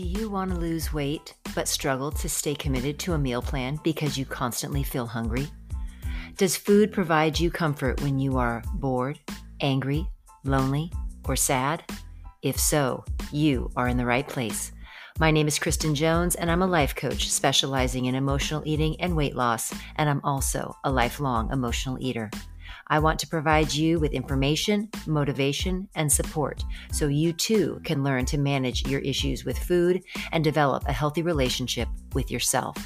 Do you want to lose weight but struggle to stay committed to a meal plan because you constantly feel hungry? Does food provide you comfort when you are bored, angry, lonely, or sad? If so, you are in the right place. My name is Kristen Jones, and I'm a life coach specializing in emotional eating and weight loss, and I'm also a lifelong emotional eater. I want to provide you with information, motivation, and support so you too can learn to manage your issues with food and develop a healthy relationship with yourself.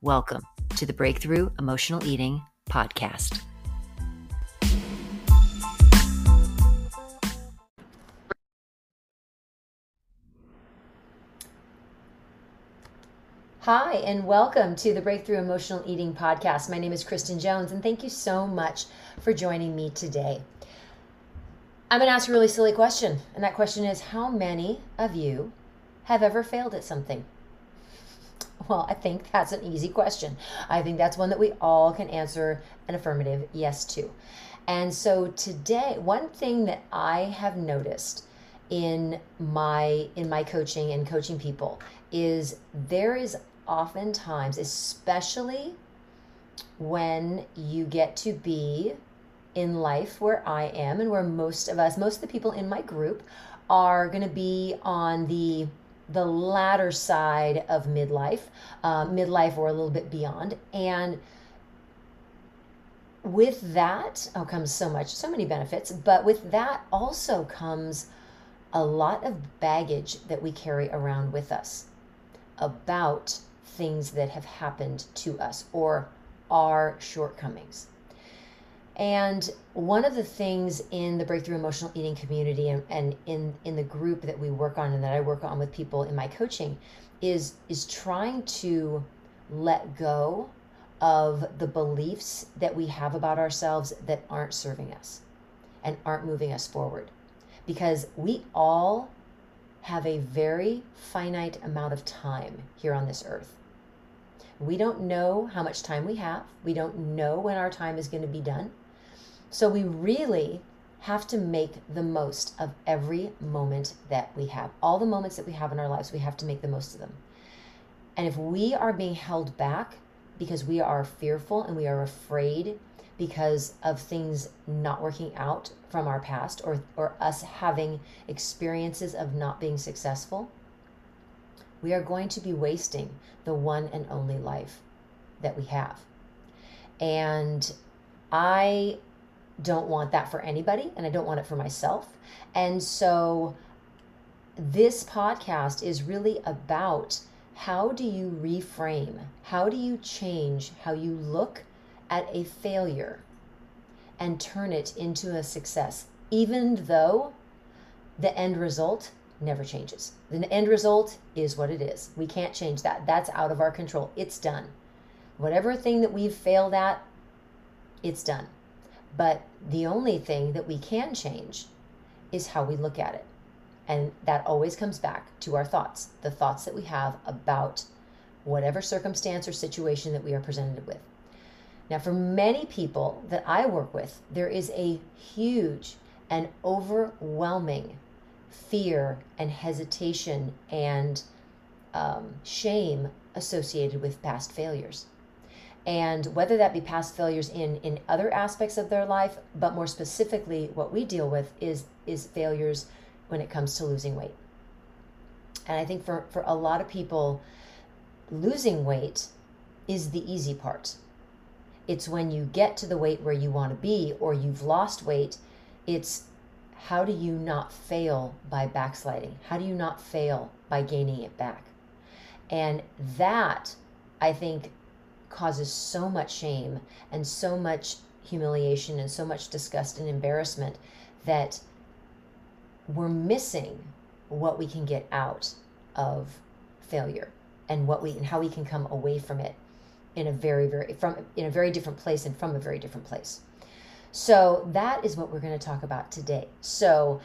Welcome to the Breakthrough Emotional Eating Podcast. Hi, and welcome to the Breakthrough Emotional Eating Podcast. My name is Kristen Jones, and thank you so much for joining me today. I'm going to ask a really silly question, and that question is How many of you have ever failed at something? Well, I think that's an easy question. I think that's one that we all can answer an affirmative yes to. And so today, one thing that I have noticed in my in my coaching and coaching people is there is oftentimes, especially when you get to be in life where I am and where most of us, most of the people in my group are going to be on the the latter side of midlife, uh, midlife or a little bit beyond, and with that oh, comes so much, so many benefits. But with that also comes a lot of baggage that we carry around with us about things that have happened to us or our shortcomings. And one of the things in the breakthrough emotional eating community and, and in, in the group that we work on and that I work on with people in my coaching is is trying to let go of the beliefs that we have about ourselves that aren't serving us and aren't moving us forward. Because we all have a very finite amount of time here on this earth. We don't know how much time we have. We don't know when our time is going to be done. So we really have to make the most of every moment that we have. All the moments that we have in our lives, we have to make the most of them. And if we are being held back because we are fearful and we are afraid because of things not working out from our past or, or us having experiences of not being successful, we are going to be wasting the one and only life that we have. And I don't want that for anybody, and I don't want it for myself. And so, this podcast is really about how do you reframe? How do you change how you look at a failure and turn it into a success, even though the end result never changes. The end result is what it is. We can't change that. That's out of our control. It's done. Whatever thing that we've failed at, it's done. But the only thing that we can change is how we look at it. And that always comes back to our thoughts, the thoughts that we have about whatever circumstance or situation that we are presented with. Now, for many people that I work with, there is a huge and overwhelming fear and hesitation and um, shame associated with past failures. And whether that be past failures in, in other aspects of their life, but more specifically, what we deal with is, is failures when it comes to losing weight. And I think for, for a lot of people, losing weight is the easy part. It's when you get to the weight where you want to be or you've lost weight, it's how do you not fail by backsliding? How do you not fail by gaining it back? And that, I think, causes so much shame and so much humiliation and so much disgust and embarrassment that we're missing what we can get out of failure and what we and how we can come away from it in a very very from in a very different place and from a very different place so that is what we're going to talk about today. So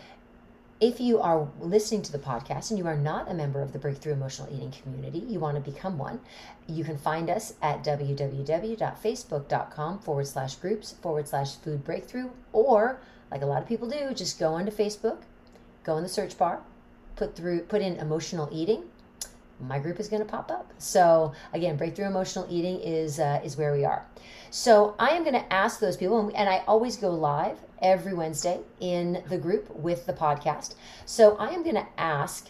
if you are listening to the podcast and you are not a member of the Breakthrough Emotional Eating community, you want to become one, you can find us at www.facebook.com forward slash groups forward slash food breakthrough, or like a lot of people do, just go onto Facebook, go in the search bar, put through, put in emotional eating, my group is going to pop up. So again, breakthrough emotional eating is uh, is where we are. So I am going to ask those people, and I always go live every Wednesday in the group with the podcast. So I am going to ask.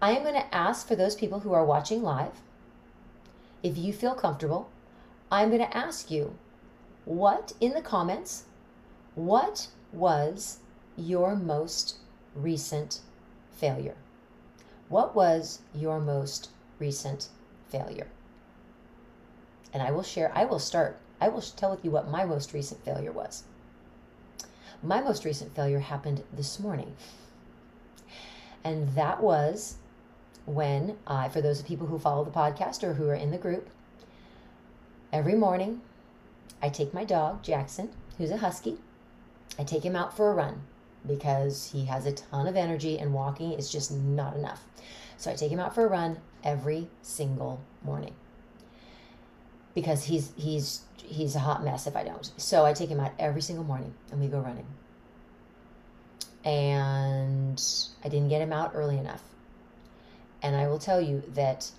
I am going to ask for those people who are watching live, if you feel comfortable, I'm going to ask you what in the comments, what was your most recent failure? What was your most recent failure? And I will share, I will start, I will tell with you what my most recent failure was. My most recent failure happened this morning. And that was when I, for those of people who follow the podcast or who are in the group, every morning I take my dog, Jackson, who's a husky, I take him out for a run because he has a ton of energy and walking is just not enough. So I take him out for a run every single morning because he's he's he's a hot mess if I don't. So I take him out every single morning and we go running. And I didn't get him out early enough. And I will tell you that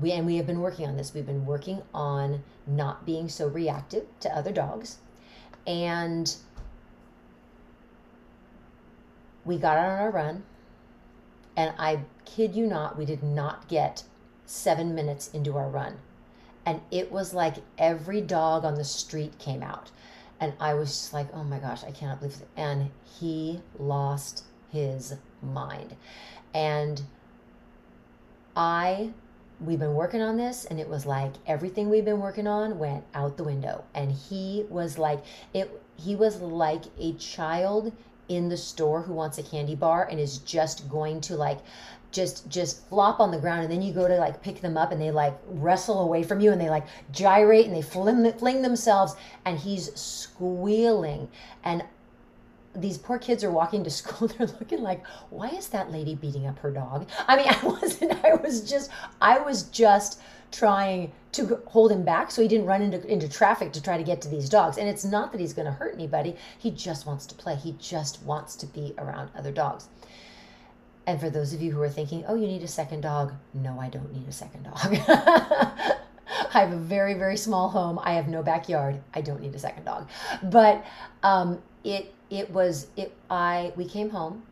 we and we have been working on this. We've been working on not being so reactive to other dogs. And we got out on our run, and I kid you not, we did not get seven minutes into our run. And it was like every dog on the street came out. And I was just like, oh my gosh, I cannot believe it. And he lost his mind. And I, we've been working on this, and it was like everything we've been working on went out the window. And he was like, it, he was like a child in the store who wants a candy bar and is just going to like just just flop on the ground and then you go to like pick them up and they like wrestle away from you and they like gyrate and they fling, fling themselves and he's squealing. And these poor kids are walking to school they're looking like why is that lady beating up her dog i mean i wasn't i was just i was just trying to hold him back so he didn't run into, into traffic to try to get to these dogs. And it's not that he's going to hurt anybody, he just wants to play. He just wants to be around other dogs. And for those of you who are thinking, oh, you need a second dog, no, I don't need a second dog. I have a very, very small home. I have no backyard. I don't need a second dog. But um, it it was it I we came home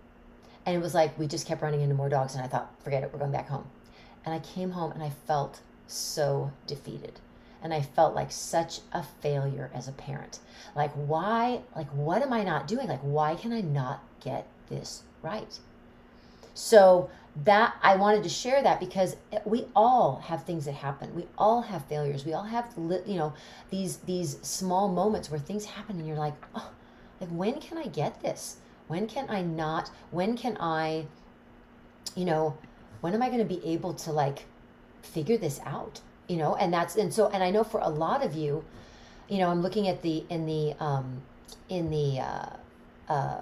and it was like we just kept running into more dogs and I thought, forget it, we're going back home. And I came home and I felt so defeated. And I felt like such a failure as a parent. Like, why, like, what am I not doing? Like, why can I not get this right? So, that I wanted to share that because we all have things that happen. We all have failures. We all have, you know, these these small moments where things happen and you're like, oh, like when can I get this? When can I not? When can I, you know, when am I going to be able to like figure this out you know and that's and so and i know for a lot of you you know i'm looking at the in the um in the uh uh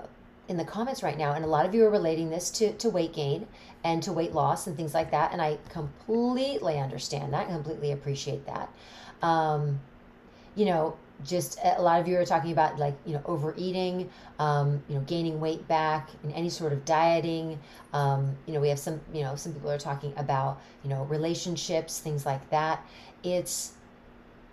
in the comments right now and a lot of you are relating this to to weight gain and to weight loss and things like that and i completely understand that completely appreciate that um you know just a lot of you are talking about like you know overeating um, you know gaining weight back and any sort of dieting. Um, you know we have some you know some people are talking about you know relationships things like that. It's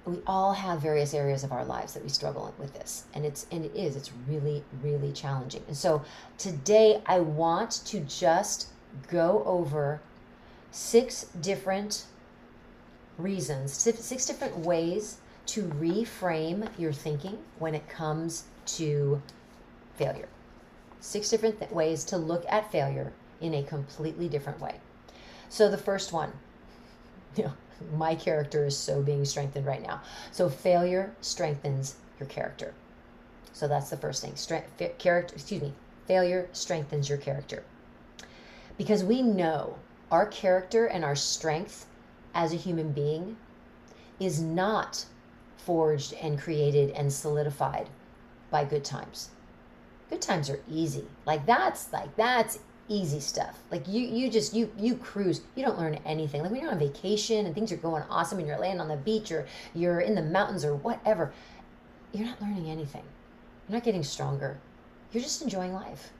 we all have various areas of our lives that we struggle with this and it's and it is it's really really challenging. And so today i want to just go over six different reasons six different ways to reframe your thinking when it comes to failure. Six different th- ways to look at failure in a completely different way. So, the first one, you know, my character is so being strengthened right now. So, failure strengthens your character. So, that's the first thing. Fa- character, excuse me, failure strengthens your character. Because we know our character and our strength as a human being is not forged and created and solidified by good times. Good times are easy. Like that's like that's easy stuff. Like you you just you you cruise. You don't learn anything. Like when you're on vacation and things are going awesome and you're laying on the beach or you're in the mountains or whatever, you're not learning anything. You're not getting stronger. You're just enjoying life.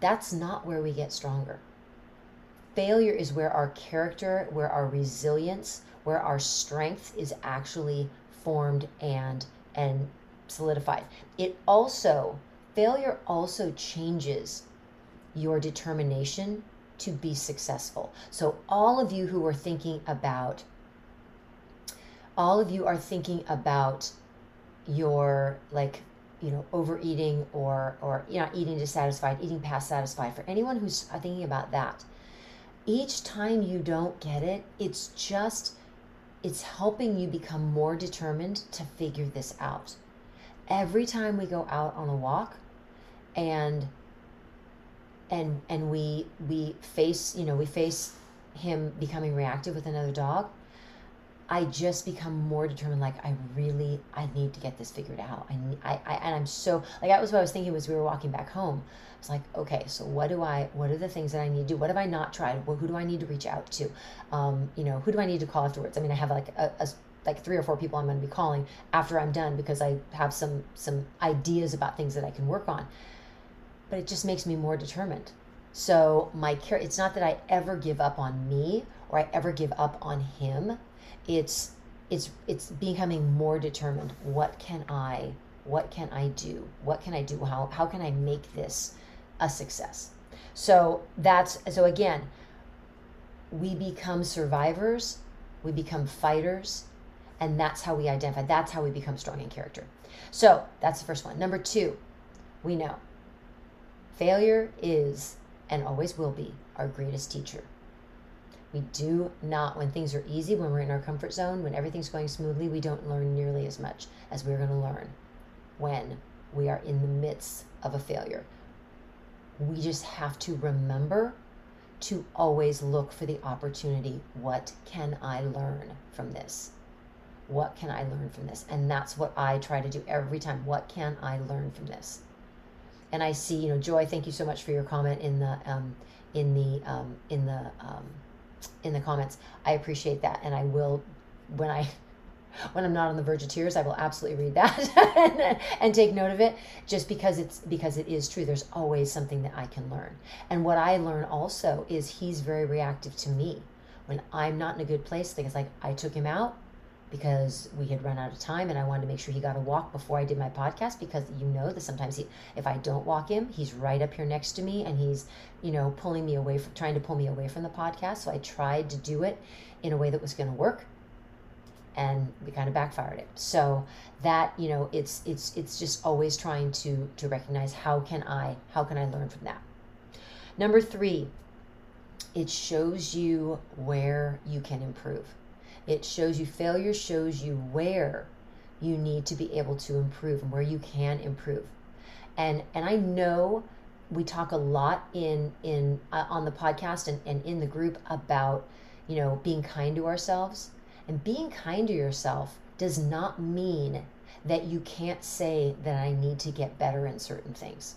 That's not where we get stronger. failure is where our character, where our resilience, where our strength is actually formed and and solidified. It also failure also changes your determination to be successful. So all of you who are thinking about all of you are thinking about your like you know overeating or or you know eating dissatisfied eating past satisfied for anyone who's thinking about that each time you don't get it it's just it's helping you become more determined to figure this out. Every time we go out on a walk and and and we we face you know we face him becoming reactive with another dog I just become more determined. Like I really, I need to get this figured out. I, I, I, and I'm so like that was what I was thinking was we were walking back home. I was like, okay, so what do I? What are the things that I need to do? What have I not tried? Well, who do I need to reach out to? Um, you know, who do I need to call afterwards? I mean, I have like a, a like three or four people I'm going to be calling after I'm done because I have some some ideas about things that I can work on. But it just makes me more determined. So my care, it's not that I ever give up on me or I ever give up on him. It's it's it's becoming more determined. What can i what can i do? What can i do? How how can i make this a success? So that's so again we become survivors we become fighters and that's how we identify that's how we become strong in character. So that's the first one. Number two we know failure is and always will be our greatest teacher we do not, when things are easy, when we're in our comfort zone, when everything's going smoothly, we don't learn nearly as much as we're going to learn when we are in the midst of a failure. We just have to remember to always look for the opportunity. What can I learn from this? What can I learn from this? And that's what I try to do every time. What can I learn from this? And I see, you know, Joy. Thank you so much for your comment in the um, in the um, in the um, in the comments. I appreciate that, and I will when I when I'm not on the verge of tears, I will absolutely read that and, and, take note of it just because it's because it is true. There's always something that I can learn. And what I learn also is he's very reactive to me. When I'm not in a good place, things like I took him out, because we had run out of time and I wanted to make sure he got a walk before I did my podcast because you know that sometimes he, if I don't walk him, he's right up here next to me and he's, you know, pulling me away from trying to pull me away from the podcast. So I tried to do it in a way that was going to work and we kind of backfired it. So that, you know, it's it's it's just always trying to to recognize how can I how can I learn from that. Number 3, it shows you where you can improve it shows you failure shows you where you need to be able to improve and where you can improve. And and I know we talk a lot in in uh, on the podcast and, and in the group about you know being kind to ourselves and being kind to yourself does not mean that you can't say that I need to get better in certain things.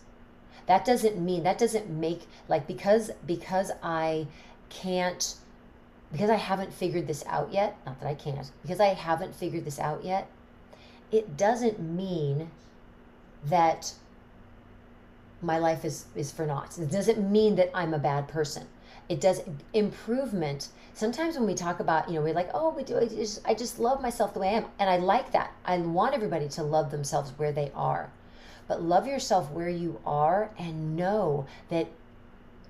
That doesn't mean that doesn't make like because because I can't because I haven't figured this out yet, not that I can't, because I haven't figured this out yet, it doesn't mean that my life is, is for naught. It doesn't mean that I'm a bad person. It does improvement. Sometimes when we talk about, you know, we're like, oh, we do, I just, I just love myself the way I am. And I like that. I want everybody to love themselves where they are. But love yourself where you are and know that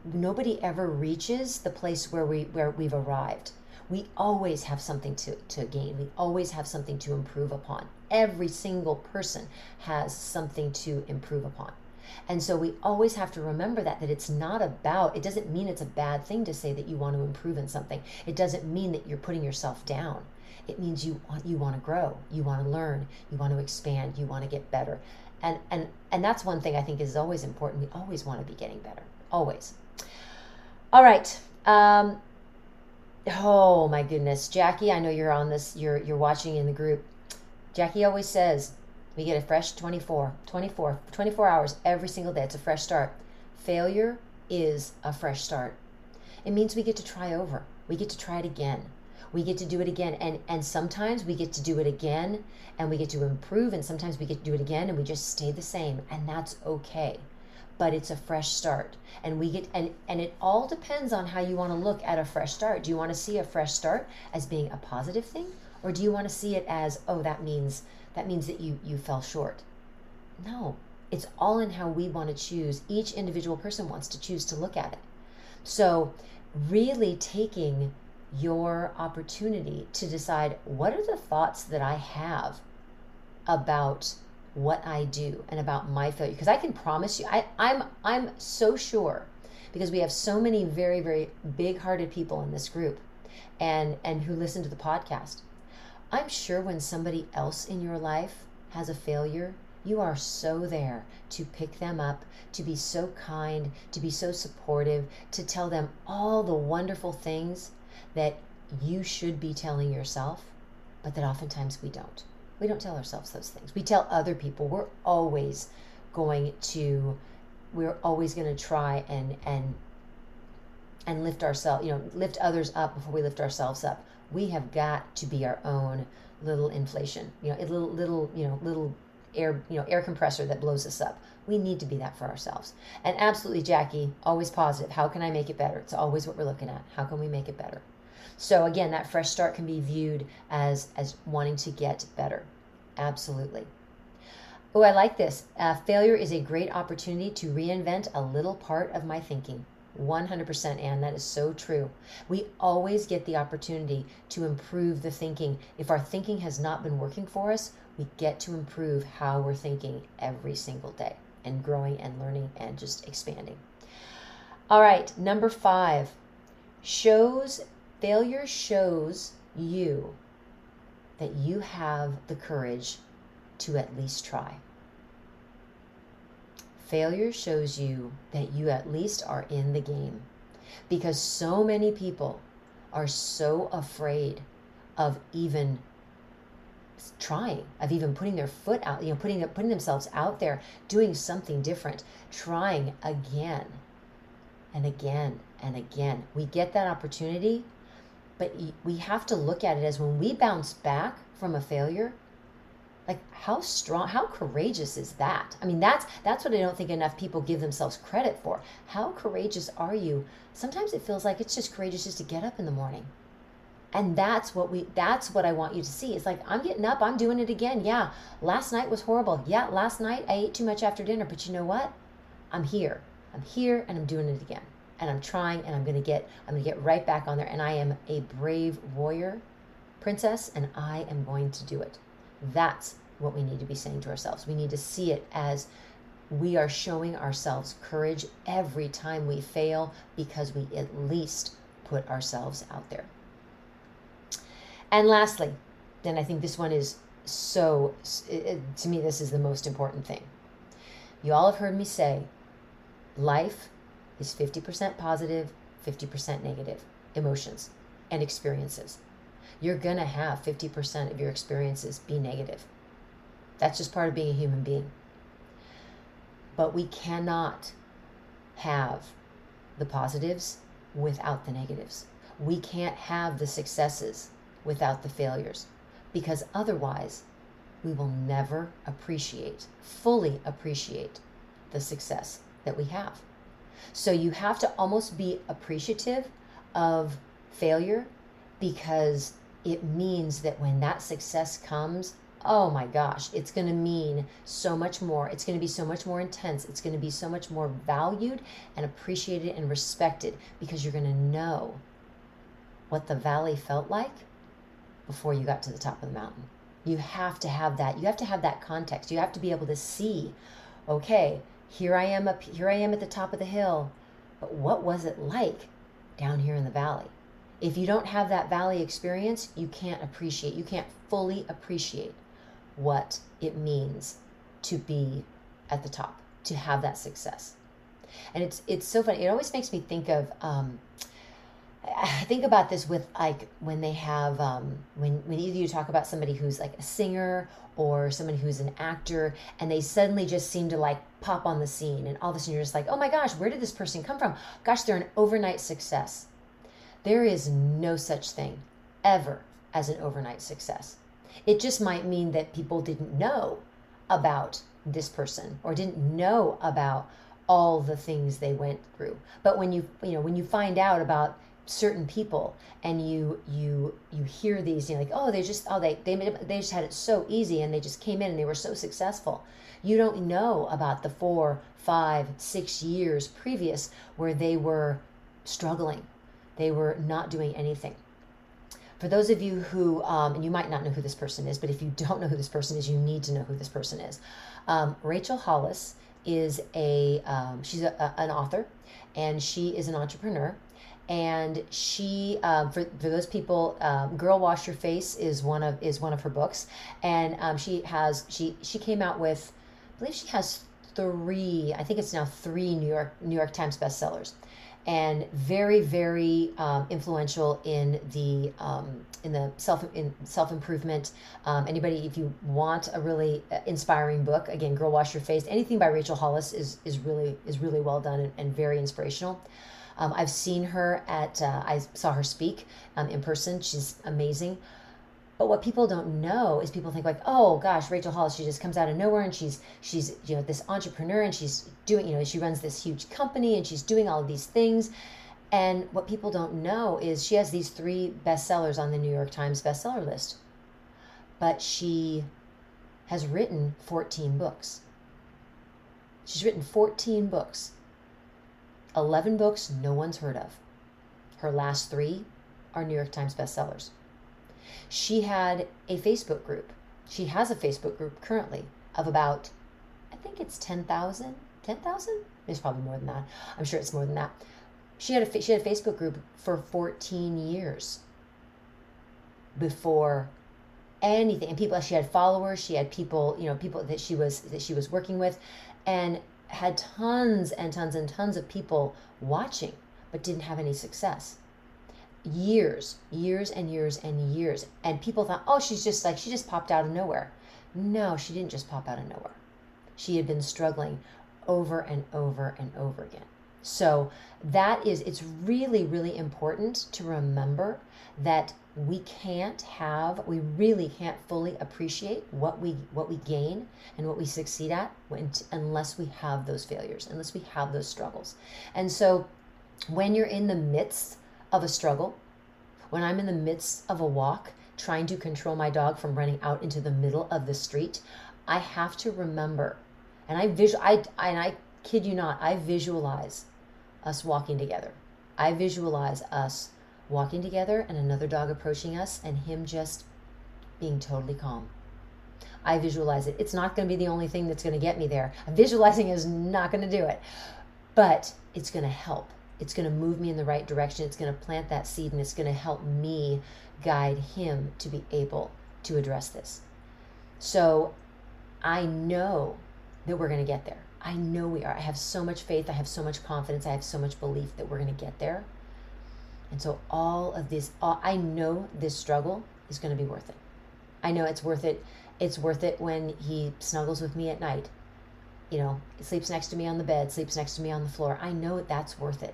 nobody ever reaches the place where we where we've arrived. We always have something to, to gain. We always have something to improve upon. Every single person has something to improve upon. And so we always have to remember that that it's not about it doesn't mean it's a bad thing to say that you want to improve in something. It doesn't mean that you're putting yourself down. It means you want you want to grow. You want to learn. You want to expand. You want to get better. And and and that's one thing i think is always important. We always want to be getting better. Always all right. Um, oh my goodness, Jackie, I know you're on this. You're you're watching in the group. Jackie always says we get a fresh 24, 24, 24 hours every single day. It's a fresh start. Failure is a fresh start. It means we get to try over. We get to try it again. We get to do it again. And and sometimes we get to do it again and we get to improve and sometimes we get to do it again and we just stay the same and that's okay. But it's a fresh start. And we get and and it all depends on how you want to look at a fresh start. Do you want to see a fresh start as being a positive thing or do you want to see it as oh that means that means that you you fell short? No. It's all in how we want to choose each individual person wants to choose to look at it. So really taking your opportunity to decide what are the thoughts that i have about what I do and about my failure because I can promise you I, I'm I'm so sure because we have so many very very big hearted people in this group and and who listen to the podcast. I'm sure when somebody else in your life has a failure you are so there to pick them up to be so kind to be so supportive to tell them all the wonderful things that you should be telling yourself but that oftentimes we don't we don't tell ourselves those things. We tell other people. We're always going to we're always going to try and and and lift ourselves, you know, lift others up before we lift ourselves up. We have got to be our own little inflation, you know, a little little, you know, little air, you know, air compressor that blows us up. We need to be that for ourselves. And absolutely, Jackie, always positive. How can I make it better? It's always what we're looking at. How can we make it better? So again, that fresh start can be viewed as as wanting to get better. Absolutely. Oh, I like this. Uh, failure is a great opportunity to reinvent a little part of my thinking. 100% Anne, that is so true. We always get the opportunity to improve the thinking. If our thinking has not been working for us, we get to improve how we're thinking every single day and growing and learning and just expanding. All right, number five shows Failure shows you that you have the courage to at least try. Failure shows you that you at least are in the game because so many people are so afraid of even trying of even putting their foot out you know putting putting themselves out there doing something different trying again and again and again we get that opportunity but we have to look at it as when we bounce back from a failure like how strong how courageous is that? I mean that's that's what i don't think enough people give themselves credit for. How courageous are you? Sometimes it feels like it's just courageous just to get up in the morning. And that's what we that's what i want you to see. It's like i'm getting up i'm doing it again. Yeah last night was horrible. Yeah last night i ate too much after dinner but you know what? I'm here. I'm here and i'm doing it again and I'm trying and I'm going to get I'm going to get right back on there and I am a brave warrior princess and I am going to do it. That's what we need to be saying to ourselves. We need to see it as we are showing ourselves courage every time we fail because we at least put ourselves out there. And lastly, then I think this one is so, to me, this is the most important thing. You all have heard me say life is 50% positive, 50% negative emotions and experiences. You're going to have 50% of your experiences be negative. That's just part of being a human being. But we cannot have the positives without the negatives. We can't have the successes without the failures because otherwise we will never appreciate, fully appreciate the success that we have. So you have to almost be appreciative of failure because it means that when that success comes, oh my gosh, it's going to mean so much more. It's going to be so much more intense. It's going to be so much more valued and appreciated and respected because you're going to know what the valley felt like before you got to the top of the mountain. You have to have that. You have to have that context. You have to be able to see, okay, here I am up here I am at the top of the hill. But what was it like down here in the valley? If you don't have that valley experience, you can't appreciate, you can't fully appreciate what it means to be at the top, to have that success. And it's it's so funny. It always makes me think of um, I think about this with like when they have um, when when either you talk about somebody who's like a singer or someone who's an actor and they suddenly just seem to like pop on the scene and all of a sudden you're just like oh my gosh where did this person come from? Gosh they're an overnight success. There is no such thing ever as an overnight success. It just might mean that people didn't know about this person or didn't know about all the things they went through. But when you you know when you find out about certain people and you you you hear these you know like oh they just oh they they made, they just had it so easy and they just came in and they were so successful. You don't know about the four five six years previous where they were struggling. They were not doing anything. For those of you who um, and you might not know who this person is but if you don't know who this person is you need to know who this person is. Um, rachel hollis is a um, she's a, a, an author and she is an entrepreneur and she um, for, for those people um, girl wash your face is one of is one of her books. And um, she has she she came out with i believe she has three i think it's now three new york new york times bestsellers. And very very um, influential in the um, in the self in self improvement um, anybody if you want a really uh, inspiring book again girl wash your face anything by rachel hollis is is really is really well done and, and very inspirational um, I've seen her at, uh, I saw her speak um, in person. She's amazing. But what people don't know is people think like, oh gosh, Rachel Hollis, she just comes out of nowhere and she's she's you know this entrepreneur and she's doing you know she runs this huge company and she's doing all of these things. And what people don't know is she has these three bestsellers on the New York Times bestseller list. But she has written 14 books. She's written 14 books. 11 books no one's heard of. Her last three are New York Times bestsellers. She had a Facebook group. She has a Facebook group currently of about, I think it's 10,000. 10,000? There's probably more than that. I'm sure it's more than that. She had a she had a Facebook group for 14 years before anything and people she had followers she had people you know people that she was that she was working with and had tons and tons and tons of people watching, but didn't have any success. Years, years and years and years. And people thought, oh, she's just like, she just popped out of nowhere. No, she didn't just pop out of nowhere. She had been struggling over and over and over again. So that is, it's really, really important to remember that we can't have we really can't fully appreciate what we what we gain and what we succeed at when, unless we have those failures unless we have those struggles. And so when you're in the midst of a struggle when i'm in the midst of a walk trying to control my dog from running out into the middle of the street i have to remember and i visual i and i kid you not i visualize us walking together i visualize us walking together and another dog approaching us and him just being totally calm. I visualize it. It's not going to be the only thing that's going to get me there. Visualizing is not going to do it, but it's going to help. It's going to move me in the right direction. It's going to plant that seed and it's going to help me guide him to be able to address this. So I know that we're going to get there. I know we are. I have so much faith. I have so much confidence. I have so much belief that we're going to get there. And so all of this, all, I know this struggle is going to be worth it. I know it's worth it. It's worth it when he snuggles with me at night. You know, sleeps next to me on the bed, sleeps next to me on the floor. I know that's worth it.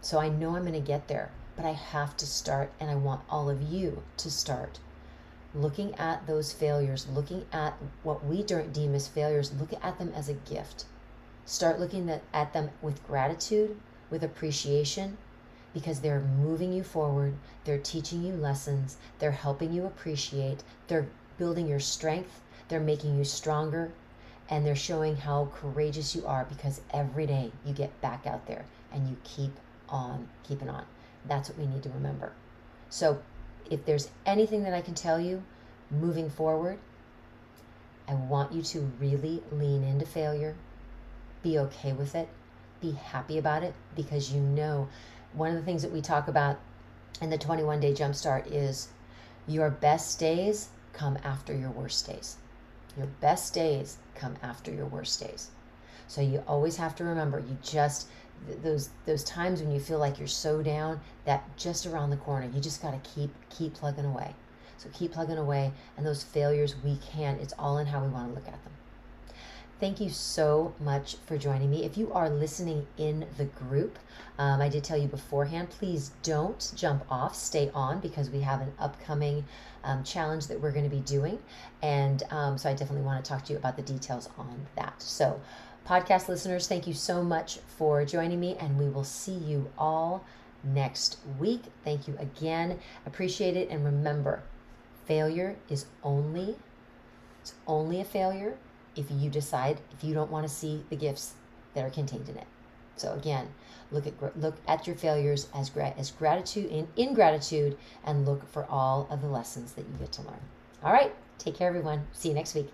So I know I'm going to get there, but I have to start, and I want all of you to start looking at those failures, looking at what we don't deem as failures, look at them as a gift. Start looking at them with gratitude, with appreciation, because they're moving you forward, they're teaching you lessons, they're helping you appreciate, they're building your strength, they're making you stronger, and they're showing how courageous you are because every day you get back out there and you keep on keeping on. That's what we need to remember. So, if there's anything that I can tell you moving forward, I want you to really lean into failure, be okay with it, be happy about it because you know one of the things that we talk about in the 21 day jumpstart is your best days come after your worst days. Your best days come after your worst days. So you always have to remember you just those those times when you feel like you're so down that just around the corner you just got to keep keep plugging away. So keep plugging away and those failures we can it's all in how we want to look at them. Thank you so much for joining me. If you are listening in the group, um, I did tell you beforehand, please don't jump off, stay on because we have an upcoming um, challenge that we're going to be doing. And um, so I definitely want to talk to you about the details on that. So, podcast listeners, thank you so much for joining me, and we will see you all next week. Thank you again. Appreciate it. And remember, failure is only it's only a failure if you decide if you don't want to see the gifts that are contained in it. So again, look at look at your failures as as gratitude in ingratitude and look for all of the lessons that you get to learn. All right, take care everyone. See you next week.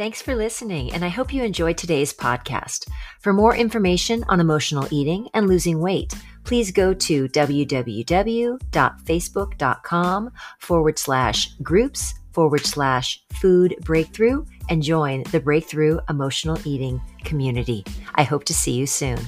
Thanks for listening, and I hope you enjoyed today's podcast. For more information on emotional eating and losing weight, please go to www.facebook.com forward slash groups forward slash food breakthrough and join the breakthrough emotional eating community. I hope to see you soon.